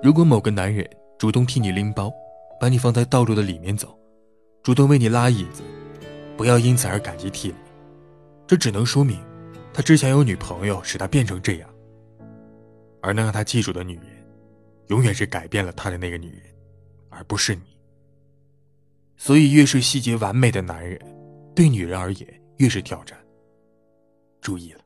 如果某个男人主动替你拎包把你放在道路的里面走主动为你拉椅子不要因此而感激涕零这只能说明他之前有女朋友使他变成这样。而能让他记住的女人永远是改变了他的那个女人而不是你。所以越是细节完美的男人对女人而言越是挑战。注意了。